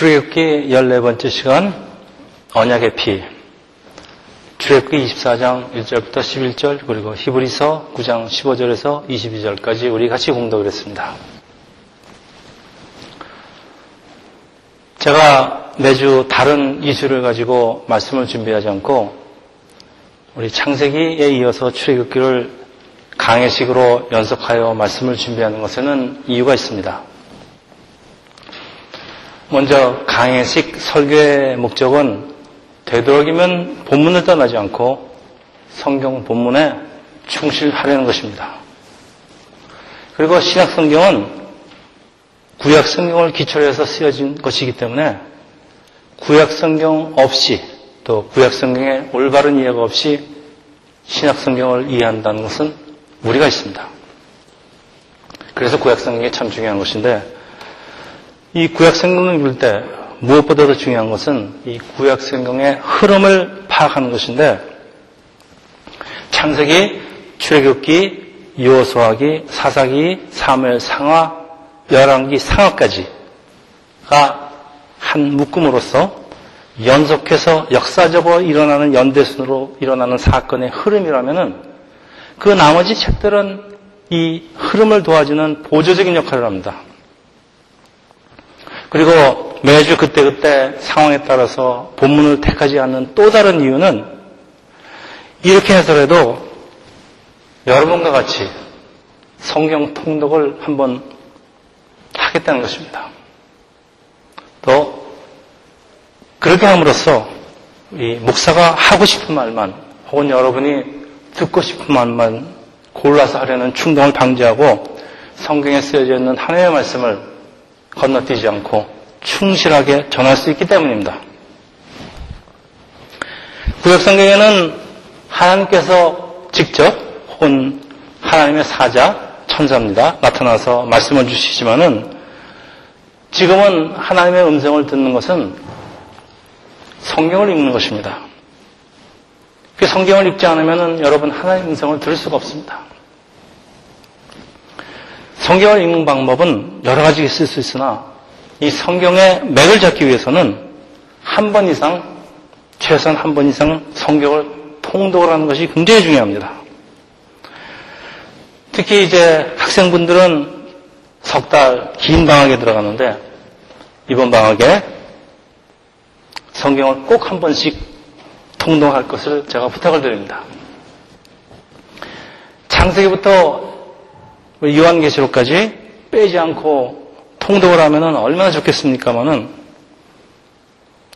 출애굽기 14번째 시간 언약의 피 출애굽기 24장 1절부터 11절 그리고 히브리서 9장 15절에서 22절까지 우리 같이 공독을 했습니다. 제가 매주 다른 이슈를 가지고 말씀을 준비하지 않고 우리 창세기에 이어서 출애굽기를 강해식으로 연속하여 말씀을 준비하는 것에는 이유가 있습니다. 먼저 강해식 설교의 목적은 되도록이면 본문을 떠나지 않고 성경 본문에 충실하려는 것입니다. 그리고 신약 성경은 구약 성경을 기초로 해서 쓰여진 것이기 때문에 구약 성경 없이 또 구약 성경의 올바른 이해가 없이 신약 성경을 이해한다는 것은 무리가 있습니다. 그래서 구약 성경이 참 중요한 것인데 이 구약 성경을 읽을 때 무엇보다도 중요한 것은 이 구약 성경의 흐름을 파악하는 것인데 창세기, 출애굽기, 요소하기, 사사기, 사무엘 상하, 열왕기 상하까지가 한 묶음으로서 연속해서 역사적으로 일어나는 연대순으로 일어나는 사건의 흐름이라면은 그 나머지 책들은 이 흐름을 도와주는 보조적인 역할을 합니다. 그리고 매주 그때그때 상황에 따라서 본문을 택하지 않는 또 다른 이유는 이렇게 해서라도 여러분과 같이 성경 통독을 한번 하겠다는 것입니다. 또 그렇게 함으로써 이 목사가 하고 싶은 말만 혹은 여러분이 듣고 싶은 말만 골라서 하려는 충동을 방지하고 성경에 쓰여져 있는 하나님의 말씀을 건너뛰지 않고 충실하게 전할 수 있기 때문입니다. 구약성경에는 하나님께서 직접 혹은 하나님의 사자, 천사입니다. 나타나서 말씀을 주시지만은 지금은 하나님의 음성을 듣는 것은 성경을 읽는 것입니다. 그 성경을 읽지 않으면 여러분 하나님의 음성을 들을 수가 없습니다. 성경을 읽는 방법은 여러 가지 있을 수 있으나 이 성경의 맥을 잡기 위해서는 한 번 이상, 최소한 한 번 이상 성경을 통독을 하는 것이 굉장히 중요합니다. 특히 이제 학생분들은 석 달 긴 방학에 들어가는데 이번 방학에 성경을 꼭 한 번씩 통독할 것을 제가 부탁을 드립니다. 창세기부터 요한계시록까지 빼지 않고 통독을 하면 얼마나 좋겠습니까마는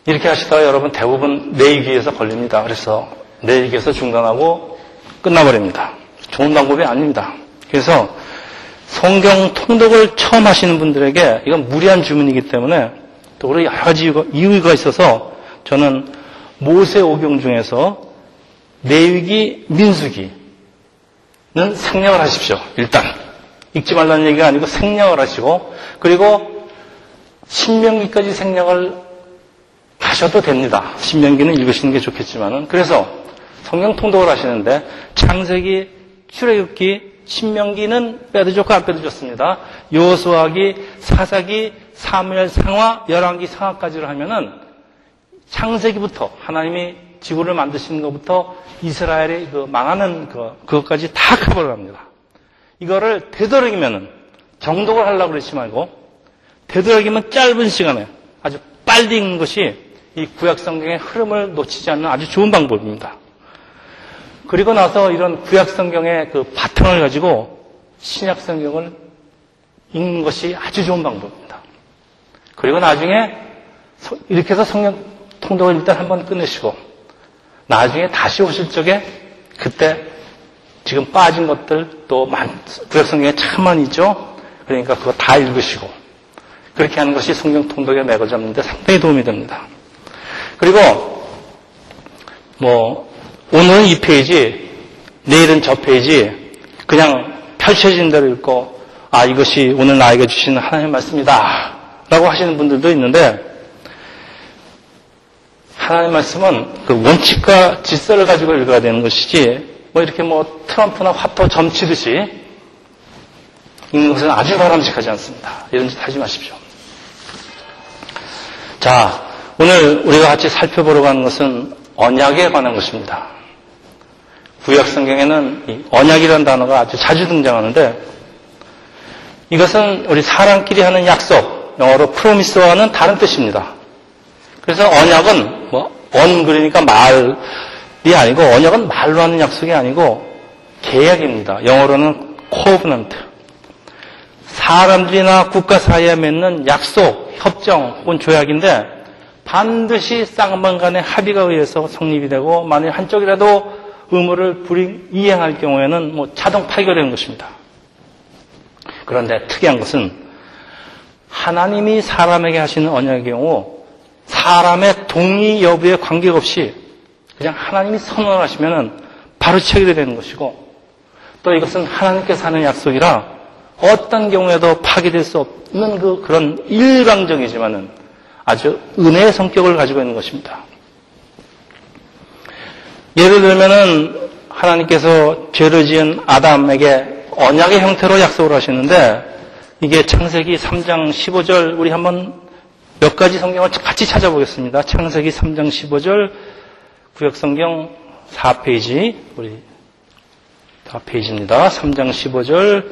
이렇게 하시다가 여러분 대부분 내일기에서 걸립니다. 그래서 내일기에서 중단하고 끝나버립니다. 좋은 방법이 아닙니다. 그래서 성경 통독을 처음 하시는 분들에게 이건 무리한 주문이기 때문에 또 여러 가지 이유가 있어서 저는 모세 오경 중에서 내위기, 민수기는 생략을 하십시오. 일단. 읽지 말라는 얘기가 아니고 생략을 하시고 그리고 신명기까지 생략을 하셔도 됩니다. 신명기는 읽으시는 게 좋겠지만은 그래서 성경 통독을 하시는데 창세기, 출애굽기, 신명기는 빼도 좋고 안 빼도 좋습니다. 요소하기, 사사기, 사무엘 상화, 열왕기 상하까지를 하면은 창세기부터 하나님이 지구를 만드시는 것부터 이스라엘의 그 망하는 그 그것까지 다 커버를 합니다. 이거를 되도록이면 정독을 하려고 그러지 말고 되도록이면 짧은 시간에 아주 빨리 읽는 것이 이 구약 성경의 흐름을 놓치지 않는 아주 좋은 방법입니다. 그리고 나서 이런 구약 성경의 그 바탕을 가지고 신약 성경을 읽는 것이 아주 좋은 방법입니다. 그리고 나중에 이렇게 해서 성경 통독을 일단 한번 끝내시고 나중에 다시 오실 적에 그때 지금 빠진 것들 또 구약 성경에 참 많이 있죠. 그러니까 그거 다 읽으시고 그렇게 하는 것이 성경 통독의 맥을 잡는데 상당히 도움이 됩니다. 그리고 뭐 오늘은 이 페이지, 내일은 저 페이지 그냥 펼쳐진 대로 읽고 아 이것이 오늘 나에게 주시는 하나님의 말씀이다 라고 하시는 분들도 있는데 하나님의 말씀은 그 원칙과 질서를 가지고 읽어야 되는 것이지 뭐 이렇게 뭐 트럼프나 화토 점치듯이 읽는 것은 아주 바람직하지 않습니다. 이런 짓 하지 마십시오. 자, 오늘 우리가 같이 살펴보려고 하는 것은 언약에 관한 것입니다. 구약 성경에는 언약이라는 단어가 아주 자주 등장하는데 이것은 우리 사람끼리 하는 약속, 영어로 프로미스와는 다른 뜻입니다. 그래서 언약은 뭐 언 그러니까 말 이 아니고 언약은 말로 하는 약속이 아니고 계약입니다. 영어로는 코브넌트. 사람들이나 국가 사이에 맺는 약속, 협정 혹은 조약인데 반드시 쌍방 간의 합의가 의해서 성립이 되고 만일 한쪽이라도 의무를 불이 이행할 경우에는 뭐 자동 파기되는 것입니다. 그런데 특이한 것은 하나님이 사람에게 하시는 언약의 경우 사람의 동의 여부에 관계없이 그냥 하나님이 선언하시면 바로 체결되는 것이고 또 이것은 하나님께서 하는 약속이라 어떤 경우에도 파기될 수 없는 그 그런 일방적이지만은 아주 은혜의 성격을 가지고 있는 것입니다. 예를 들면은 하나님께서 죄를 지은 아담에게 언약의 형태로 약속을 하시는데 이게 창세기 3장 15절 우리 한번 몇 가지 성경을 같이 찾아보겠습니다. 창세기 3장 15절 구역성경 4페이지 우리 4페이지입니다. 3장 15절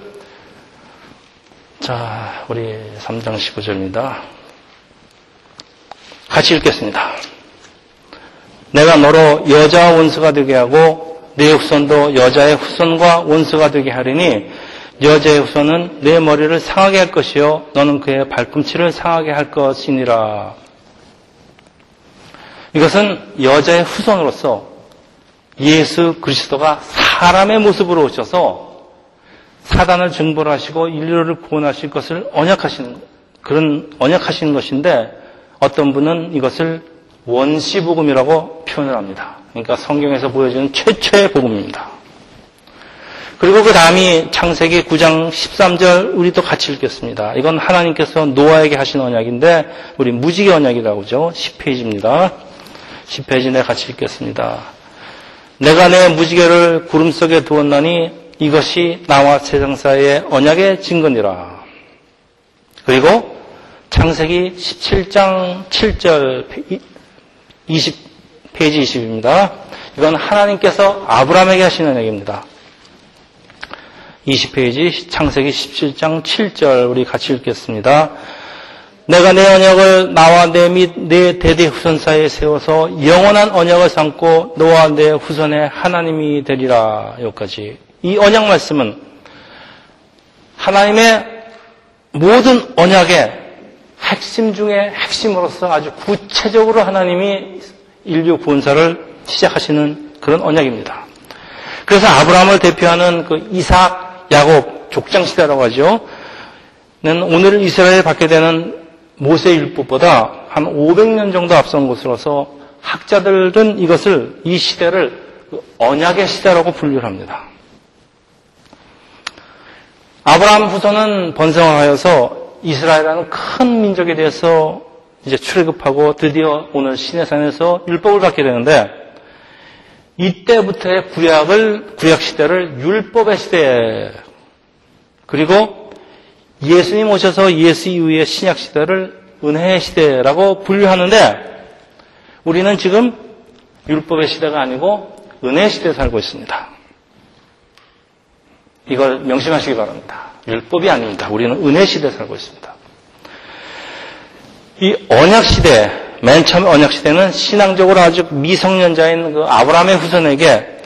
자 우리 3장 15절입니다. 같이 읽겠습니다. 내가 너로 여자와 원수가 되게 하고 내 후손도 여자의 후손과 원수가 되게 하리니 여자의 후손은 내 머리를 상하게 할 것이요 너는 그의 발꿈치를 상하게 할 것이니라. 이것은 여자의 후손으로서 예수 그리스도가 사람의 모습으로 오셔서 사단을 증벌하시고 인류를 구원하실 것을 언약하신 그런 언약하신 것인데 어떤 분은 이것을 원시 복음이라고 표현을 합니다. 그러니까 성경에서 보여주는 최초의 복음입니다. 그리고 그 다음이 창세기 9장 13절 우리도 같이 읽겠습니다. 이건 하나님께서 노아에게 하신 언약인데 우리 무지개 언약이라고 하죠. 10페이지입니다. 10페이지 내 같이 읽겠습니다. 내가 내 무지개를 구름 속에 두었나니 이것이 나와 세상 사이의 언약의 증거니라. 그리고 창세기 17장 7절 20 페이지 20입니다. 이건 하나님께서 아브라함에게 하시는 얘기입니다. 20페이지 창세기 17장 7절 우리 같이 읽겠습니다. 내가 내 언약을 나와 내 및 내 대대 후손 사이에 세워서 영원한 언약을 삼고 너와 내 후손의 하나님이 되리라. 여기까지. 이 언약 말씀은 하나님의 모든 언약의 핵심 중에 핵심으로서 아주 구체적으로 하나님이 인류 구원사를 시작하시는 그런 언약입니다. 그래서 아브라함을 대표하는 그 이삭, 야곱 족장 시대라고 하죠. 는 오늘 이스라엘에 받게 되는 모세 율법보다 한 500년 정도 앞선 것으로서 학자들은 이것을 이 시대를 그 언약의 시대라고 분류를 합니다. 아브라함 후손은 번성하여서 이스라엘이라는 큰 민족에 대해서 이제 출애굽하고 드디어 오늘 시내산에서 율법을 받게 되는데 이때부터의 구약을 구약 시대를 율법의 시대 그리고 예수님 오셔서 예수 이후의 신약 시대를 은혜의 시대라고 분류하는데 우리는 지금 율법의 시대가 아니고 은혜의 시대에 살고 있습니다. 이걸 명심하시기 바랍니다. 율법이 아닙니다. 우리는 은혜 시대에 살고 있습니다. 이 언약 시대, 맨 처음 언약 시대는 신앙적으로 아주 미성년자인 그 아브라함의 후손에게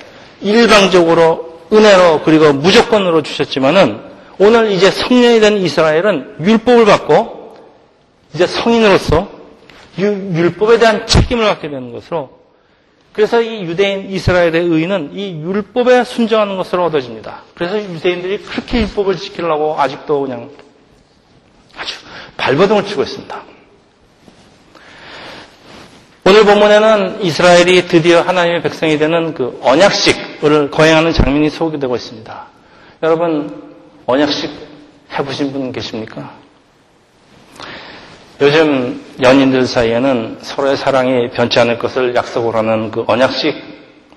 일방적으로 은혜로 그리고 무조건으로 주셨지만은 오늘 이제 성년이 된 이스라엘은 율법을 받고 이제 성인으로서 율법에 대한 책임을 갖게 되는 것으로 그래서 이 유대인 이스라엘의 의인은 이 율법에 순종하는 것으로 얻어집니다. 그래서 유대인들이 그렇게 율법을 지키려고 아직도 그냥 아주 발버둥을 치고 있습니다. 오늘 본문에는 이스라엘이 드디어 하나님의 백성이 되는 그 언약식을 거행하는 장면이 소개되고 있습니다. 여러분, 언약식 해보신 분 계십니까? 요즘 연인들 사이에는 서로의 사랑이 변치 않을 것을 약속을 하는 그 언약식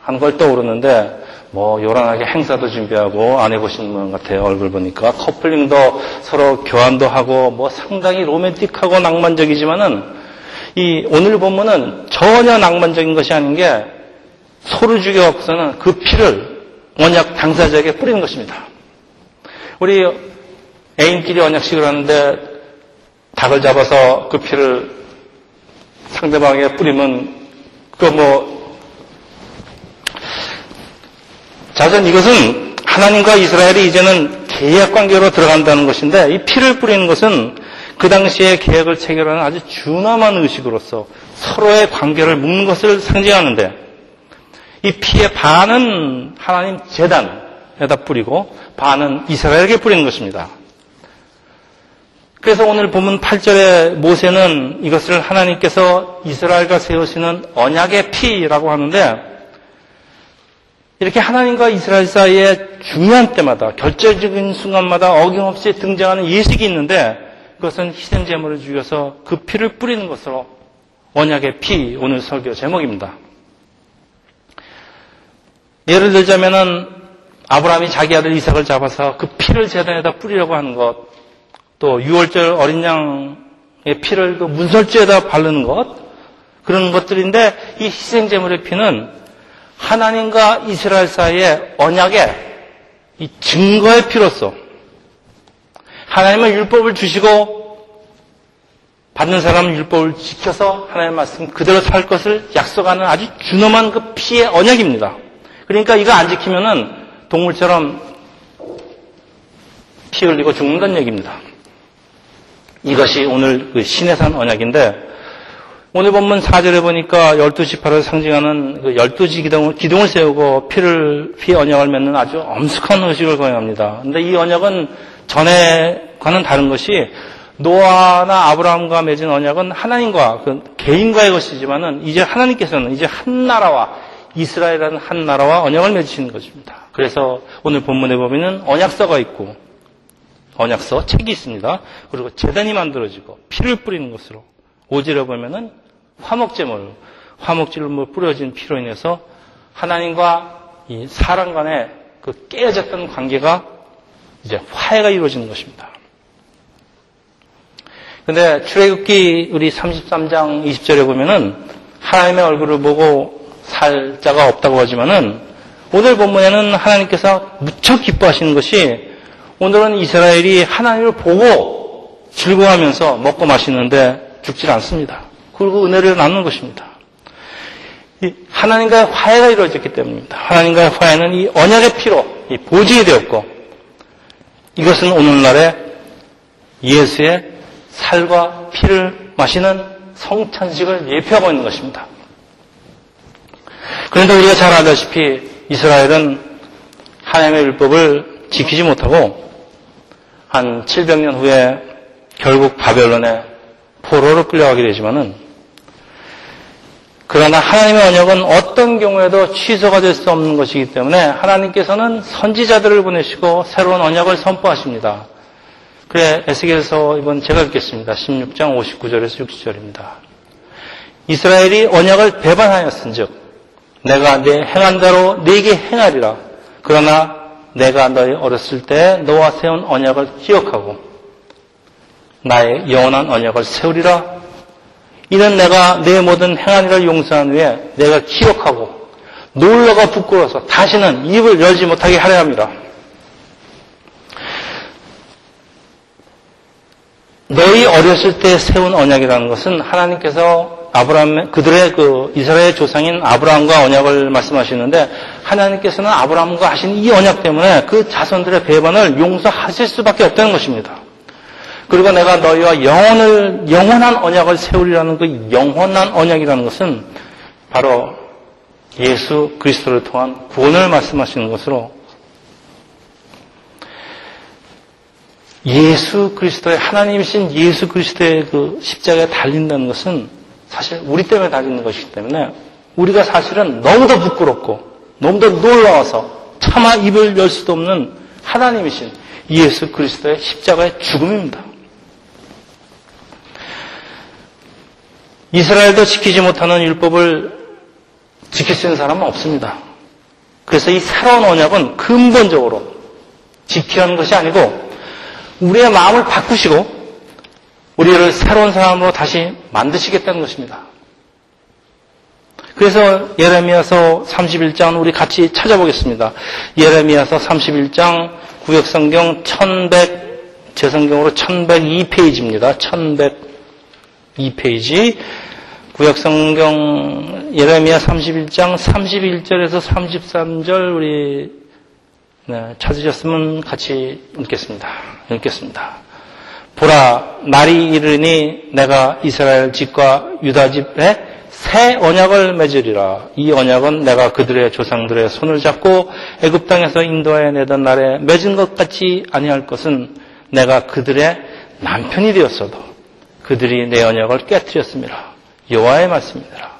하는 걸 떠오르는데 뭐 요란하게 행사도 준비하고 안 해보신 분 같아요 얼굴 보니까 커플링도 서로 교환도 하고 뭐 상당히 로맨틱하고 낭만적이지만은 이 오늘 본문은 전혀 낭만적인 것이 아닌 게 소를 죽여갖고서는 그 피를 언약 당사자에게 뿌리는 것입니다. 우리 애인끼리 언약식을 하는데 닭을 잡아서 그 피를 상대방에게 뿌리면 그뭐 자전 이것은 하나님과 이스라엘이 이제는 계약 관계로 들어간다는 것인데 이 피를 뿌리는 것은 그 당시에 계약을 체결하는 아주 준엄한 의식으로서 서로의 관계를 묶는 것을 상징하는데 이 피의 반은 하나님 재단 에다 뿌리고 반은 이스라엘에게 뿌리는 것입니다. 그래서 오늘 보면 8절에 모세는 이것을 하나님께서 이스라엘과 세우시는 언약의 피라고 하는데 이렇게 하나님과 이스라엘 사이에 중요한 때마다 결정적인 순간마다 어김없이 등장하는 예식이 있는데 그것은 희생 제물을 죽여서 그 피를 뿌리는 것으로 언약의 피 오늘 설교 제목입니다. 예를 들자면은 아브라함이 자기 아들 이삭을 잡아서 그 피를 재단에다 뿌리려고 하는 것, 또 6월절 어린 양의 피를 그 문설주에다 바르는 것, 그런 것들인데 이 희생 제물의 피는 하나님과 이스라엘 사이의 언약의 이 증거의 피로서 하나님의 율법을 주시고 받는 사람은 율법을 지켜서 하나님의 말씀 그대로 살 것을 약속하는 아주 준엄한 그 피의 언약입니다. 그러니까 이거 안 지키면은 동물처럼 피 흘리고 죽는다는 얘기입니다. 이것이 오늘 그 신해산 언약인데 오늘 본문 4절에 보니까 12지파를 상징하는 그 12지 기둥을, 기둥을 세우고 피를, 피 언약을 맺는 아주 엄숙한 의식을 거행합니다. 근데 이 언약은 전에과는 다른 것이 노아나 아브라함과 맺은 언약은 하나님과 그 개인과의 것이지만은 이제 하나님께서는 이제 한 나라와 이스라엘이라는 한 나라와 언약을 맺으시는 것입니다. 그래서 오늘 본문에 보면은 언약서가 있고 언약서 책이 있습니다. 그리고 재단이 만들어지고 피를 뿌리는 것으로 오지려 보면은 화목제물, 화목제물 뿌려진 피로 인해서 하나님과 이 사람 간의 그 깨어졌던 관계가 이제 화해가 이루어지는 것입니다. 근데 출애굽기 우리 33장 20절에 보면은 하나님의 얼굴을 보고 살 자가 없다고 하지만은 오늘 본문에는 하나님께서 무척 기뻐하시는 것이 오늘은 이스라엘이 하나님을 보고 즐거워하면서 먹고 마시는데 죽질 않습니다. 그리고 은혜를 나누는 것입니다. 하나님과의 화해가 이루어졌기 때문입니다. 하나님과의 화해는 이 언약의 피로 보증이 되었고 이것은 오늘날의 예수의 살과 피를 마시는 성찬식을 예표하고 있는 것입니다. 그런데 우리가 잘 알다시피 이스라엘은 하나님의 율법을 지키지 못하고 한 700년 후에 결국 바벨론에 포로로 끌려가게 되지만은 그러나 하나님의 언약은 어떤 경우에도 취소가 될 수 없는 것이기 때문에 하나님께서는 선지자들을 보내시고 새로운 언약을 선포하십니다. 그래 에스겔서 이번 제가 읽겠습니다. 16장 59절에서 60절입니다. 이스라엘이 언약을 배반하였은즉 내가 내 행한 대로 네게 행하리라. 그러나 내가 너희 어렸을 때 너와 세운 언약을 기억하고 나의 영원한 언약을 세우리라. 이는 내가 내 모든 행한 일을 용서한 후에 내가 기억하고 놀라가 부끄러워서 다시는 입을 열지 못하게 하려 합니다. 너희 어렸을 때 세운 언약이라는 것은 하나님께서 아브라함 그들의 그 이스라엘 조상인 아브라함과 언약을 말씀하시는데 하나님께서는 아브라함과 하신 이 언약 때문에 그 자손들의 배반을 용서하실 수밖에 없다는 것입니다. 그리고 내가 너희와 영원을, 영원한 언약을 세우리라는 그 영원한 언약이라는 것은 바로 예수 그리스도를 통한 구원을 말씀하시는 것으로 예수 그리스도의 하나님이신 예수 그리스도의 그 십자가에 달린다는 것은 사실 우리 때문에 달리는 것이기 때문에 우리가 사실은 너무도 부끄럽고 너무도 놀라워서 차마 입을 열 수도 없는 하나님이신 예수 그리스도의 십자가의 죽음입니다. 이스라엘도 지키지 못하는 율법을 지킬 수 있는 사람은 없습니다. 그래서 이 새로운 언약은 근본적으로 지키는 것이 아니고 우리의 마음을 바꾸시고 우리를 새로운 사람으로 다시 만드시겠다는 것입니다. 그래서 예레미야서 31장 우리 같이 찾아보겠습니다. 예레미야서 31장 구역성경 1100 제 성경으로 1102페이지입니다. 1102페이지 구역성경 예레미야 31장 31절에서 33절 우리 네, 찾으셨으면 같이 읽겠습니다. 읽겠습니다. 보라 날이 이르니 내가 이스라엘 집과 유다 집에 새 언약을 맺으리라. 이 언약은 내가 그들의 조상들의 손을 잡고 애굽 땅에서 인도하여 내던 날에 맺은 것 같이 아니할 것은 내가 그들의 남편이 되었어도 그들이 내 언약을 깨뜨렸습니다. 여호와의 말씀이니라.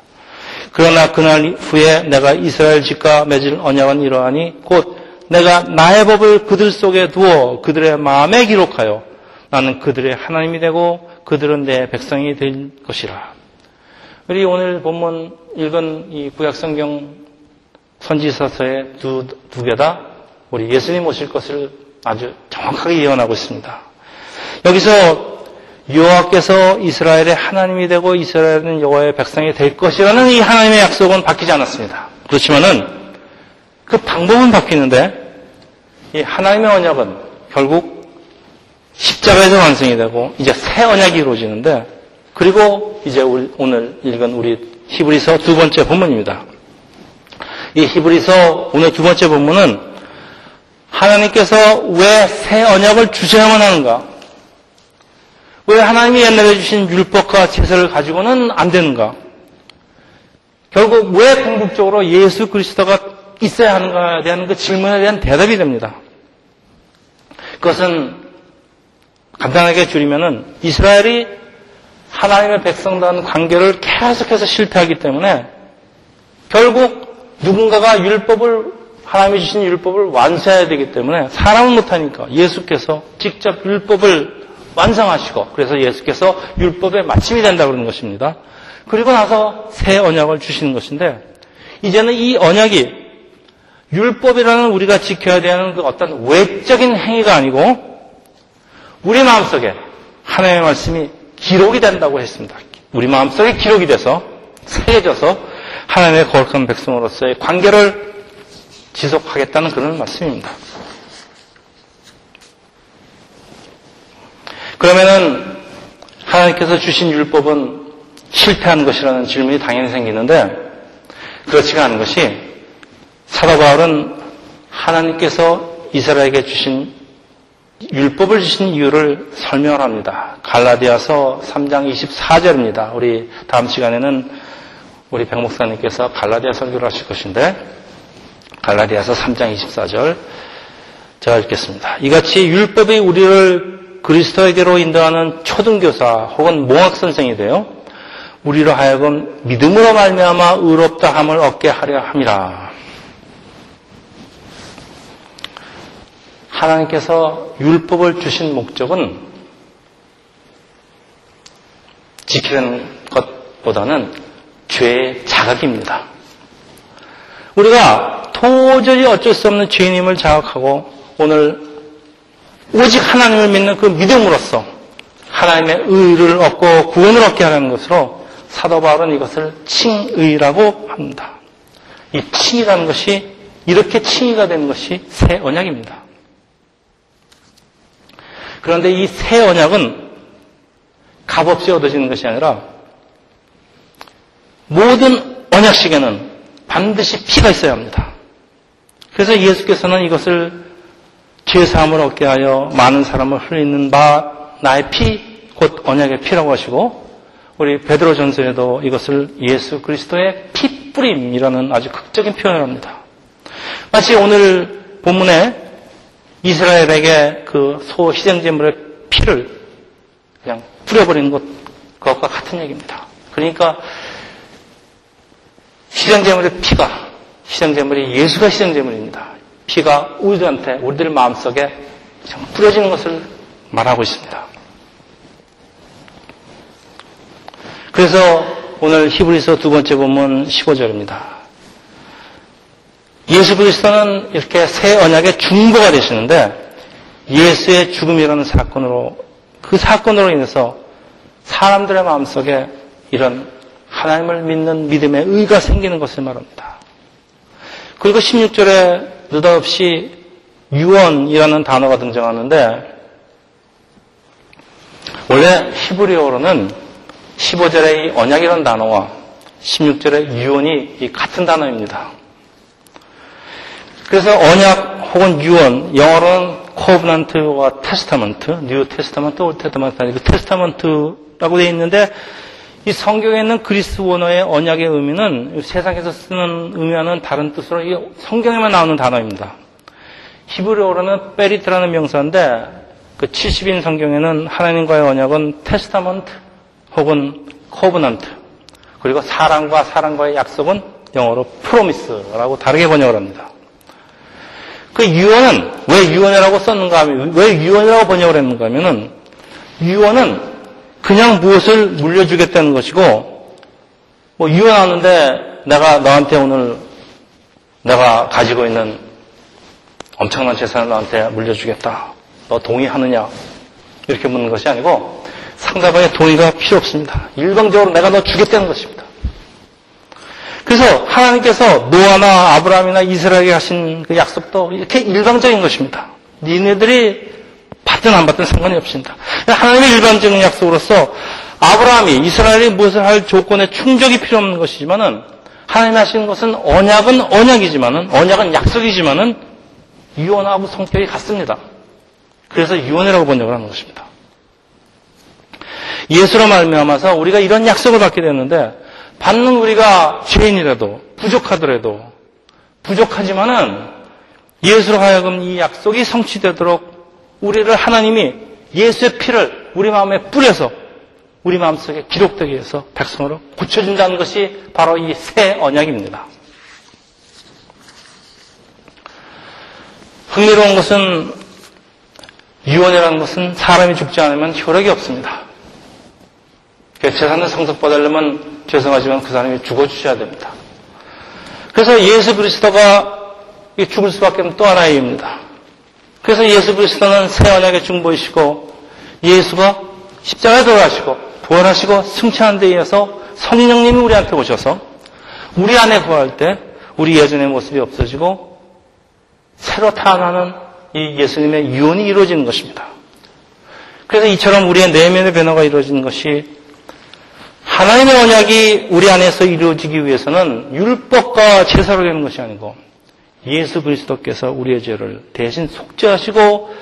그러나 그날 후에 내가 이스라엘 집과 맺을 언약은 이러하니 곧 내가 나의 법을 그들 속에 두어 그들의 마음에 기록하여 나는 그들의 하나님이 되고 그들은 내 백성이 될 것이라. 우리 오늘 본문 읽은 이 구약성경 선지서서의 두, 두 개 다 우리 예수님 오실 것을 아주 정확하게 예언하고 있습니다. 여기서 여호와께서 이스라엘의 하나님이 되고 이스라엘은 여호와의 백성이 될 것이라는 이 하나님의 약속은 바뀌지 않았습니다. 그렇지만은 그 방법은 바뀌는데 이 하나님의 언약은 결국 십자가에서 완성이 되고 이제 새 언약이 이루어지는데 그리고 이제 오늘 읽은 우리 히브리서 두 번째 본문입니다. 이 히브리서 오늘 두 번째 본문은 하나님께서 왜 새 언약을 주셔야만 하는가? 왜 하나님이 옛날에 주신 율법과 제사를 가지고는 안 되는가? 결국 왜 궁극적으로 예수 그리스도가 있어야 하는가에 대한 그 질문에 대한 대답이 됩니다. 그것은 간단하게 줄이면은 이스라엘이 하나님의 백성과는 관계를 계속해서 실패하기 때문에 결국 누군가가 율법을 하나님이 주신 율법을 완수해야 되기 때문에 사람은 못하니까 예수께서 직접 율법을 완성하시고 그래서 예수께서 율법의 마침이 된다 그러는 것입니다. 그리고 나서 새 언약을 주시는 것인데 이제는 이 언약이 율법이라는 우리가 지켜야 되는 그 어떤 외적인 행위가 아니고 우리 마음속에 하나님의 말씀이 기록이 된다고 했습니다. 우리 마음속에 기록이 돼서 새겨져서 하나님의 거룩한 백성으로서의 관계를 지속하겠다는 그런 말씀입니다. 그러면은 하나님께서 주신 율법은 실패한 것이라는 질문이 당연히 생기는데 그렇지가 않은 것이 사도 바울은 하나님께서 이스라엘에게 주신 율법을 주신 이유를 설명을 합니다. 갈라디아서 3장 24절입니다. 우리 다음 시간에는 우리 백 목사님께서 갈라디아 설교를 하실 것인데 갈라디아서 3장 24절 제가 읽겠습니다. 이같이 율법이 우리를 그리스도에게로 인도하는 초등교사 혹은 몽학 선생이 되어 우리로 하여금 믿음으로 말미암아 의롭다 함을 얻게 하려 함이라. 하나님께서 율법을 주신 목적은 지키는 것보다는 죄의 자각입니다. 우리가 도저히 어쩔 수 없는 죄인임을 자각하고 오늘 오직 하나님을 믿는 그 믿음으로써 하나님의 의를 얻고 구원을 얻게 하는 것으로 사도 바울은 이것을 칭의라고 합니다. 이 칭이라는 것이 이렇게 칭의가 되는 것이 새 언약입니다. 그런데 이 새 언약은 값없이 얻어지는 것이 아니라 모든 언약식에는 반드시 피가 있어야 합니다. 그래서 예수께서는 이것을 죄사함을 얻게 하여 많은 사람을 흘리는 바 나의 피, 곧 언약의 피라고 하시고 우리 베드로 전서에도 이것을 예수 그리스도의 피 뿌림이라는 아주 극적인 표현을 합니다. 마치 오늘 본문에 이스라엘에게 그 소 희생제물의 피를 그냥 뿌려버리는 것, 그것과 같은 얘기입니다. 그러니까 희생제물의 피가, 희생제물이 예수가 희생제물입니다. 피가 우리들한테, 우리들 마음속에 뿌려지는 것을 말하고 있습니다. 그래서 오늘 히브리서 두 번째 본문 15절입니다. 예수 그리스도는 이렇게 새 언약의 중보가 되시는데 예수의 죽음이라는 사건으로 그 사건으로 인해서 사람들의 마음속에 이런 하나님을 믿는 믿음의 의가 생기는 것을 말합니다. 그리고 16절에 느닷없이 유언이라는 단어가 등장하는데 원래 히브리어로는 15절의 이 언약이라는 단어와 16절의 유언이 같은 단어입니다. 그래서 언약 혹은 유언, 영어로는 covenant와 testament, New Testament, Old Testament 아니고 testament라고 되어 있는데 이 성경에 있는 그리스 원어의 언약의 의미는 세상에서 쓰는 의미와는 다른 뜻으로 이 성경에만 나오는 단어입니다. 히브리어로는 ברית라는 명사인데 그 70인 성경에는 하나님과의 언약은 testament 혹은 covenant 그리고 사람과 사람과의 약속은 영어로 promise라고 다르게 번역을 합니다. 그 유언은 왜 유언이라고 썼는가 하면 왜 유언이라고 번역을 했는가 하면은 유언은 그냥 무엇을 물려주겠다는 것이고 뭐 유언하는데 내가 너한테 오늘 내가 가지고 있는 엄청난 재산을 너한테 물려주겠다. 너 동의하느냐? 이렇게 묻는 것이 아니고 상대방의 동의가 필요 없습니다. 일방적으로 내가 너 주겠다는 것입니다. 그래서 하나님께서 노아나 아브라함이나 이스라엘에게 하신 그 약속도 이렇게 일방적인 것입니다. 니네들이 받든 안 받든 상관이 없습니다. 하나님의 일반적인 약속으로서 아브라함이 이스라엘이 무엇을 할 조건에 충족이 필요 없는 것이지만은 하나님이 하시는 것은 언약은 언약이지만은 언약은 약속이지만은 유언하고 성격이 같습니다. 그래서 유언이라고 번역을 하는 것입니다. 예수로 말미암아서 우리가 이런 약속을 받게 됐는데 받는 우리가 죄인이라도 부족하더라도 부족하지만은 예수로 하여금 이 약속이 성취되도록 우리를 하나님이 예수의 피를 우리 마음에 뿌려서 우리 마음속에 기록되게 해서 백성으로 고쳐준다는 것이 바로 이 새 언약입니다. 흥미로운 것은 유언이라는 것은 사람이 죽지 않으면 효력이 없습니다. 재산을 성숙받으려면 죄송하지만 그 사람이 죽어주셔야 됩니다. 그래서 예수 그리스도가 죽을 수밖에 없는 또 하나의 이유입니다. 그래서 예수 그리스도는 새 언약의 중보이시고 예수가 십자가에 돌아가시고 부활하시고 승천한 데 이어서 성령님이 우리한테 오셔서 우리 안에 부활할 때 우리 예전의 모습이 없어지고 새로 타안하는 이 예수님의 유언이 이루어지는 것입니다. 그래서 이처럼 우리의 내면의 변화가 이루어지는 것이 하나님의 언약이 우리 안에서 이루어지기 위해서는 율법과 제사로 되는 것이 아니고 예수 그리스도께서 우리의 죄를 대신 속죄하시고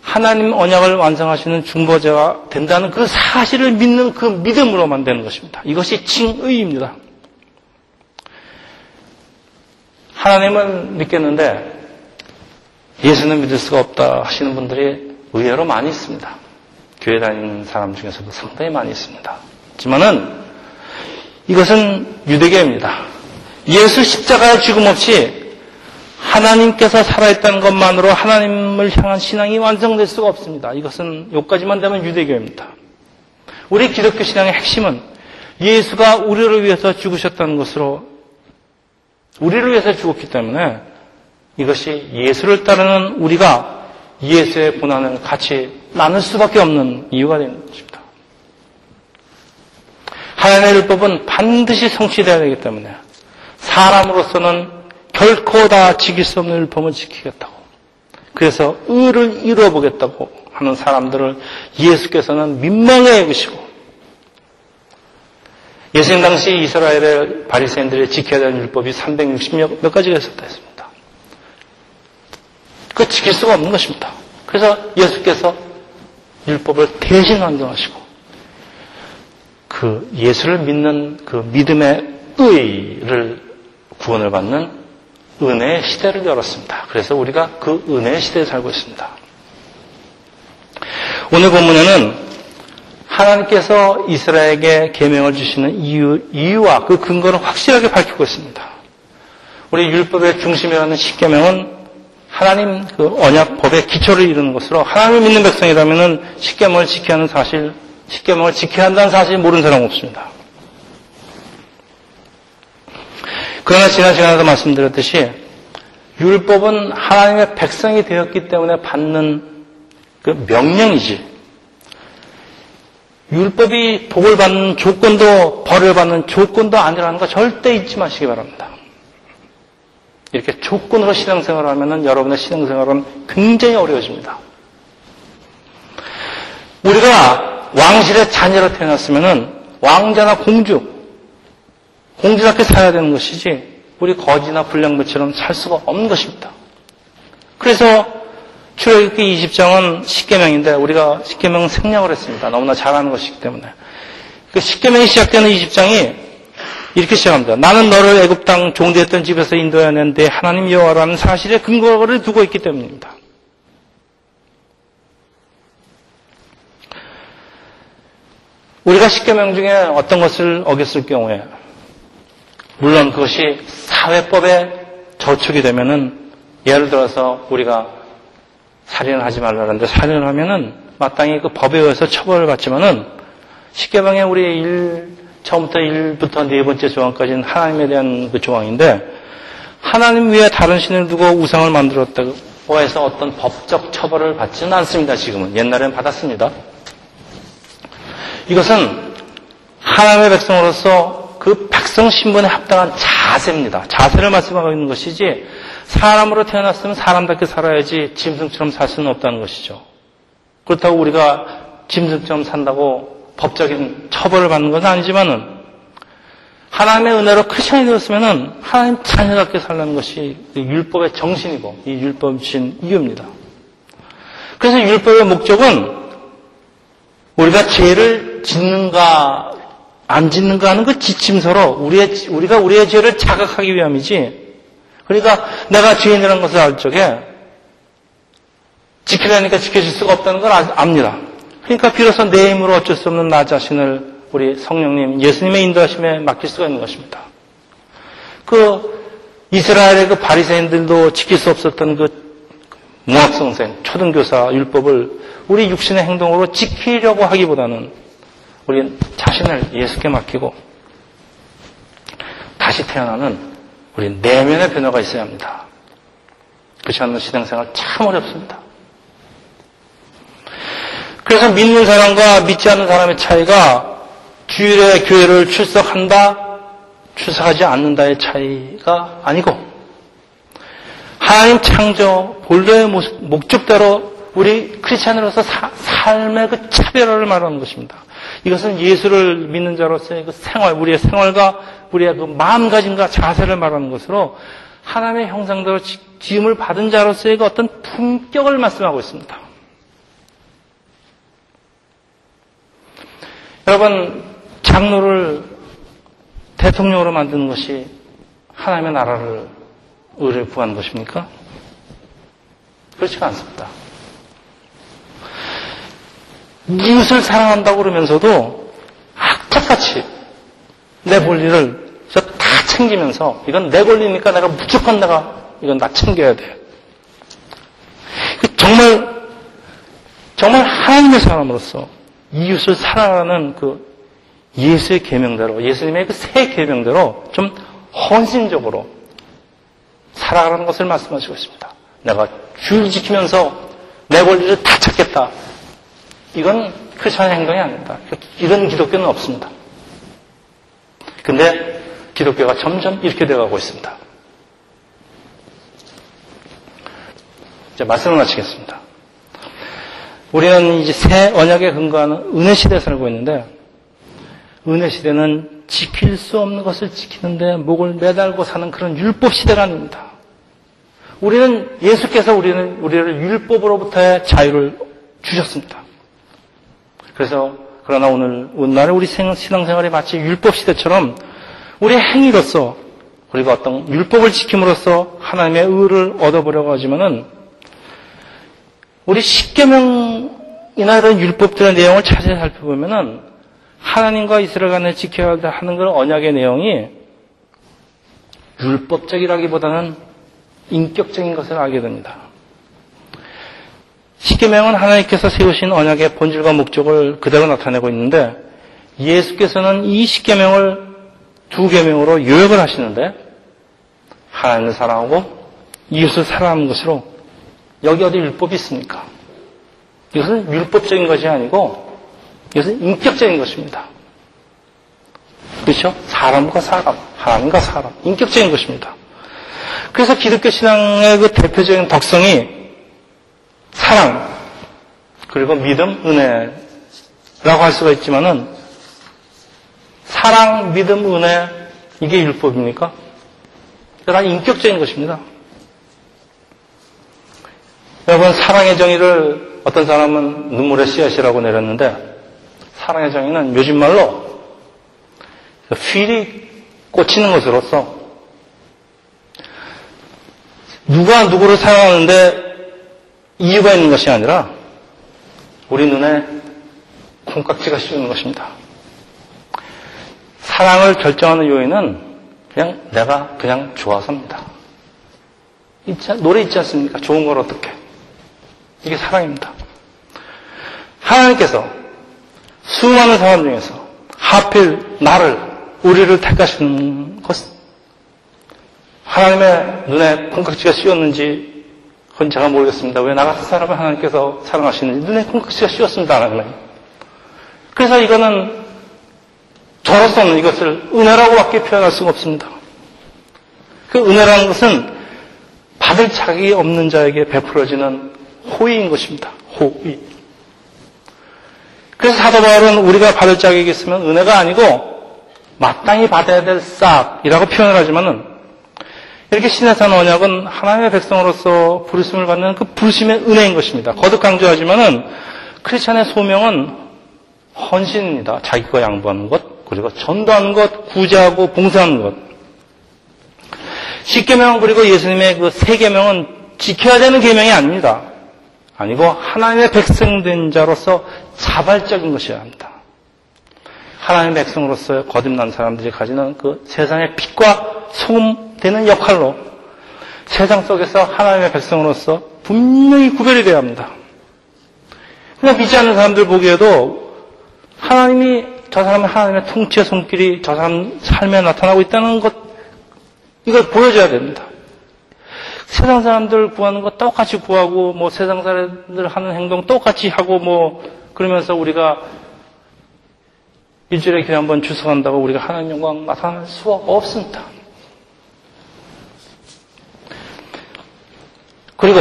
하나님 언약을 완성하시는 중보자가 된다는 그 사실을 믿는 그 믿음으로만 되는 것입니다. 이것이 칭의입니다. 하나님은 믿겠는데 예수는 믿을 수가 없다 하시는 분들이 의외로 많이 있습니다. 교회 다니는 사람 중에서도 상당히 많이 있습니다. 지만은 이것은 유대교입니다. 예수 십자가의 죽음 없이 하나님께서 살아있다는 것만으로 하나님을 향한 신앙이 완성될 수가 없습니다. 이것은 여기까지만 되면 유대교입니다. 우리 기독교 신앙의 핵심은 예수가 우리를 위해서 죽으셨다는 것으로 우리를 위해서 죽었기 때문에 이것이 예수를 따르는 우리가 예수의 고난을 같이 나눌 수밖에 없는 이유가 되는 것입니다. 하나님의 율법은 반드시 성취되어야 되기 때문에 사람으로서는 결코 다 지킬 수 없는 율법을 지키겠다고. 그래서 의를 이루어 보겠다고 하는 사람들을 예수께서는 민망해 여기시고 예수님 당시 이스라엘의 바리새인들이 지켜야 되는 율법이 360몇 몇 가지가 있었다 했습니다. 그 지킬 수가 없는 것입니다. 그래서 예수께서 율법을 대신 완성하시고 그 예수를 믿는 그 믿음의 의를 구원을 받는 은혜의 시대를 열었습니다. 그래서 우리가 그 은혜의 시대에 살고 있습니다. 오늘 본문에는 하나님께서 이스라엘에게 계명을 주시는 이유, 이유와 그 근거를 확실하게 밝히고 있습니다. 우리 율법의 중심이라는 십계명은 하나님 그 언약 법의 기초를 이루는 것으로 하나님을 믿는 백성이라면 십계명을 지켜야 하는 사실 십계명을 지켜야 한다는 사실을 모르는 사람 없습니다. 그러나 지난 시간에도 말씀드렸듯이 율법은 하나님의 백성이 되었기 때문에 받는 그 명령이지 율법이 복을 받는 조건도 벌을 받는 조건도 아니라는 거 절대 잊지 마시기 바랍니다. 이렇게 조건으로 신앙생활을 하면 여러분의 신앙생활은 굉장히 어려워집니다. 우리가 왕실의 자녀로 태어났으면 왕자나 공주, 공주답게 살아야 되는 것이지 우리 거지나 불량부처럼 살 수가 없는 것입니다. 그래서 출애굽기 20장은 10계명인데 우리가 10계명 생략을 했습니다. 너무나 잘하는 것이기 때문에. 그 10계명이 시작되는 20장이 이렇게 시작합니다. 나는 너를 애굽 땅 종되었던 집에서 인도해낸 데 하나님 여호와라는 사실에 근거를 두고 있기 때문입니다. 우리가 10계명 중에 어떤 것을 어겼을 경우에 물론 그것이 사회법에 저촉이 되면은 예를 들어서 우리가 살인을 하지 말라는데 살인을 하면은 마땅히 그 법에 의해서 처벌을 받지만은 십계명에 우리 일 처음부터 1부터 네 번째 조항까지는 하나님에 대한 그 조항인데 하나님 위에 다른 신을 두고 우상을 만들었다고 해서 어떤 법적 처벌을 받지는 않습니다. 지금은 옛날엔 받았습니다. 이것은 하나님의 백성으로서 그 백성 신분에 합당한 자세입니다. 자세를 말씀하고 있는 것이지 사람으로 태어났으면 사람답게 살아야지 짐승처럼 살 수는 없다는 것이죠. 그렇다고 우리가 짐승처럼 산다고 법적인 처벌을 받는 것은 아니지만은 하나님의 은혜로 크리스천이 되었으면은 하나님 자녀답게 살라는 것이 율법의 정신이고 이 율법이신 이유입니다. 그래서 율법의 목적은 우리가 죄를 짓는가 안 짓는가 하는 그 지침서로 우리의, 우리가 우리의 죄를 자각하기 위함이지. 그러니까 내가 죄인이라는 것을 알 적에 지키려니까 지켜질 수가 없다는 걸 압니다. 그러니까 비로소 내 힘으로 어쩔 수 없는 나 자신을 우리 성령님, 예수님의 인도하심에 맡길 수가 있는 것입니다. 그 이스라엘의 그 바리새인들도 지킬 수 없었던 그 무학성생, 초등교사 율법을 우리 육신의 행동으로 지키려고 하기보다는 우리 자신을 예수께 맡기고 다시 태어나는 우리 내면의 변화가 있어야 합니다. 그렇지 않는 신앙생활 참 어렵습니다. 그래서 믿는 사람과 믿지 않는 사람의 차이가 주일에 교회를 출석한다, 출석하지 않는다의 차이가 아니고 하나님 창조 본래의 목적대로 우리 크리스찬으로서 삶의 그 차별화를 말하는 것입니다. 이것은 예수를 믿는 자로서의 그 생활, 우리의 생활과 우리의 그 마음가짐과 자세를 말하는 것으로 하나님의 형상대로 지음을 받은 자로서의 그 어떤 품격을 말씀하고 있습니다. 여러분, 장로를 대통령으로 만드는 것이 하나님의 나라를 의를 구하는 것입니까? 그렇지가 않습니다. 이웃을 사랑한다고 그러면서도 악착같이 내 권리를 다 챙기면서 이건 내 권리니까 내가 무조건 내가 이건 다 챙겨야 돼. 정말 정말 하나님의 사람으로서 이웃을 사랑하는 그 예수의 계명대로 예수님의 그 새 계명대로 좀 헌신적으로 살아가라는 것을 말씀하시고 있습니다. 내가 주를 지키면서 내 권리를 다 찾겠다. 이건 크리스천의 행동이 아닙니다. 이런 기독교는 없습니다. 근데 기독교가 점점 이렇게 되어가고 있습니다. 이제 말씀을 마치겠습니다. 우리는 이제 새 언약에 근거하는 은혜 시대에 살고 있는데 은혜 시대는 지킬 수 없는 것을 지키는데 목을 매달고 사는 그런 율법 시대가 아닙니다. 우리는 예수께서 우리는 우리를 율법으로부터의 자유를 주셨습니다. 그래서 그러나 오늘 오늘날의 우리 신앙생활이 마치 율법 시대처럼 우리의 행위로서 우리가 어떤 율법을 지킴으로써 하나님의 의를 얻어보려고 하지만은 우리 십계명이나 이런 율법들의 내용을 자세히 살펴보면은 하나님과 이스라엘 간에 지켜야 하는 그런 언약의 내용이 율법적이라기보다는 인격적인 것을 알게 됩니다. 십계명은 하나님께서 세우신 언약의 본질과 목적을 그대로 나타내고 있는데 예수께서는 이 십계명을 두 계명으로 요약을 하시는데 하나님을 사랑하고 이웃을 사랑하는 것으로 여기 어디 율법이 있습니까? 이것은 율법적인 것이 아니고 이것은 인격적인 것입니다. 그렇죠? 사람과 사람, 하나님과 사람, 인격적인 것입니다. 그래서 기독교 신앙의 그 대표적인 덕성이 사랑, 그리고 믿음, 은혜라고 할 수가 있지만은 사랑, 믿음, 은혜 이게 율법입니까? 그러나 인격적인 것입니다. 여러분 사랑의 정의를 어떤 사람은 눈물의 씨앗이라고 내렸는데 사랑의 정의는 요즘 말로 휠이 꽂히는 것으로서 누가 누구를 사랑하는데 이유가 있는 것이 아니라 우리 눈에 콩깍지가 씌우는 것입니다. 사랑을 결정하는 요인은 그냥 내가 그냥 좋아서입니다. 노래 있지 않습니까? 좋은 걸 어떻게. 이게 사랑입니다. 하나님께서 수많은 사람 중에서 하필 나를, 우리를 택하시는 것은 하나님의 눈에 콩깍지가 씌었는지 그건 제가 모르겠습니다. 왜 나 같은 사람을 하나님께서 사랑하시는지 눈에 콩깍지가 씌었습니다. 하나님은. 그래서 이거는 저로서는 이것을 은혜라고밖에 표현할 수가 없습니다. 그 은혜라는 것은 받을 자격이 없는 자에게 베풀어지는 호의인 것입니다. 호의. 그래서 사도 바울은 우리가 받을 자격이 있으면 은혜가 아니고 마땅히 받아야 될 싹이라고 표현을 하지만은 이렇게 신의 산 언약은 하나님의 백성으로서 부르심을 받는 그 부르심의 은혜인 것입니다. 거듭 강조하지만은 크리스천의 소명은 헌신입니다. 자기가 양보하는 것, 그리고 전도하는 것, 구제하고 봉사하는 것. 십계명 그리고 예수님의 그 세 계명은 지켜야 되는 계명이 아닙니다. 아니고 하나님의 백성된 자로서 자발적인 것이어야 합니다. 하나님의 백성으로서 거듭난 사람들이 가지는 그 세상의 빛과 소금 되는 역할로 세상 속에서 하나님의 백성으로서 분명히 구별이 되어야 합니다. 그냥 믿지 않는 사람들 보기에도 하나님이 저 사람의 하나님의 통치의 손길이 저 사람 삶에 나타나고 있다는 것, 이걸 보여줘야 됩니다. 세상 사람들 구하는 거 똑같이 구하고, 뭐 세상 사람들 하는 행동 똑같이 하고, 뭐, 그러면서 우리가 일주일에 교회 한 번 주석한다고 우리가 하나님 영광 나타날 수가 없습니다. 그리고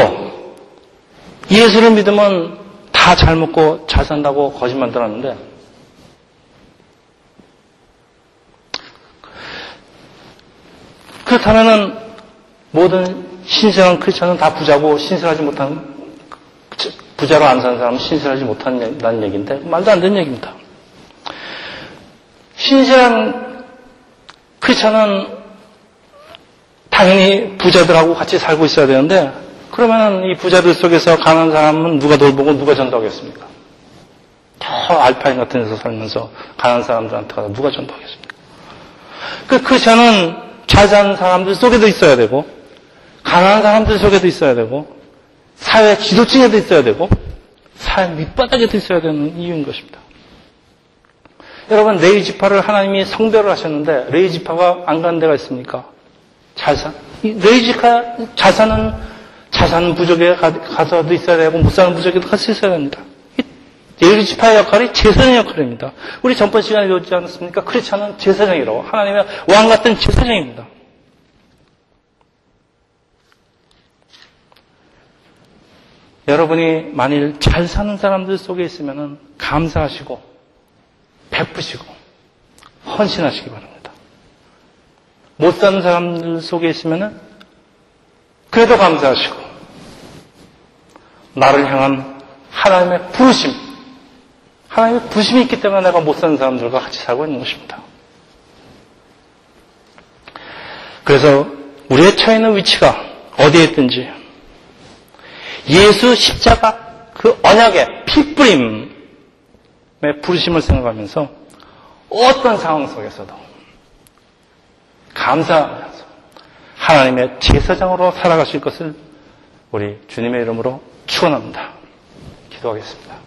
예수를 믿으면 다 잘 먹고 잘 산다고 거짓말 들었는데 그렇다면은 모든 신실한 크리스천은 다 부자고 신실하지 못한 부자로 안 사는 사람은 신실하지 못한다는 얘기인데 말도 안 되는 얘기입니다. 신실한 크리스천은 당연히 부자들하고 같이 살고 있어야 되는데 그러면 이 부자들 속에서 가난한 사람은 누가 돌보고 누가 전도하겠습니까? 저 알파인 같은 데서 살면서 가난한 사람들한테 가서 누가 전도하겠습니까? 그 크리스천은 잘 사는 사람들 속에도 있어야 되고 가난한 사람들 속에도 있어야 되고 사회 지도층에도 있어야 되고 사회 밑바닥에도 있어야 되는 이유인 것입니다. 여러분 레위 지파를 하나님이 성별을 하셨는데 레위 지파가 안 가는 데가 있습니까? 잘 사. 레위 지파 잘 사는 잘 사는 부족에 가서도 있어야 되고 못 사는 부족에도 같이 있어야 됩니다. 레위 지파의 역할이 제사장 역할입니다. 우리 전번 시간에 배웠지 않았습니까? 크리스찬은 제사장이라고 하나님의 왕 같은 제사장입니다. 여러분이 만일 잘 사는 사람들 속에 있으면 감사하시고 베푸시고 헌신하시기 바랍니다. 못 사는 사람들 속에 있으면 그래도 감사하시고 나를 향한 하나님의 부르심 하나님의 부심이 있기 때문에 내가 못 사는 사람들과 같이 살고 있는 것입니다. 그래서 우리의 처해 있는 위치가 어디에 있든지 예수 십자가 그 언약의 피뿌림의 부르심을 생각하면서 어떤 상황 속에서도 감사하면서 하나님의 제사장으로 살아가실 것을 우리 주님의 이름으로 축원합니다. 기도하겠습니다.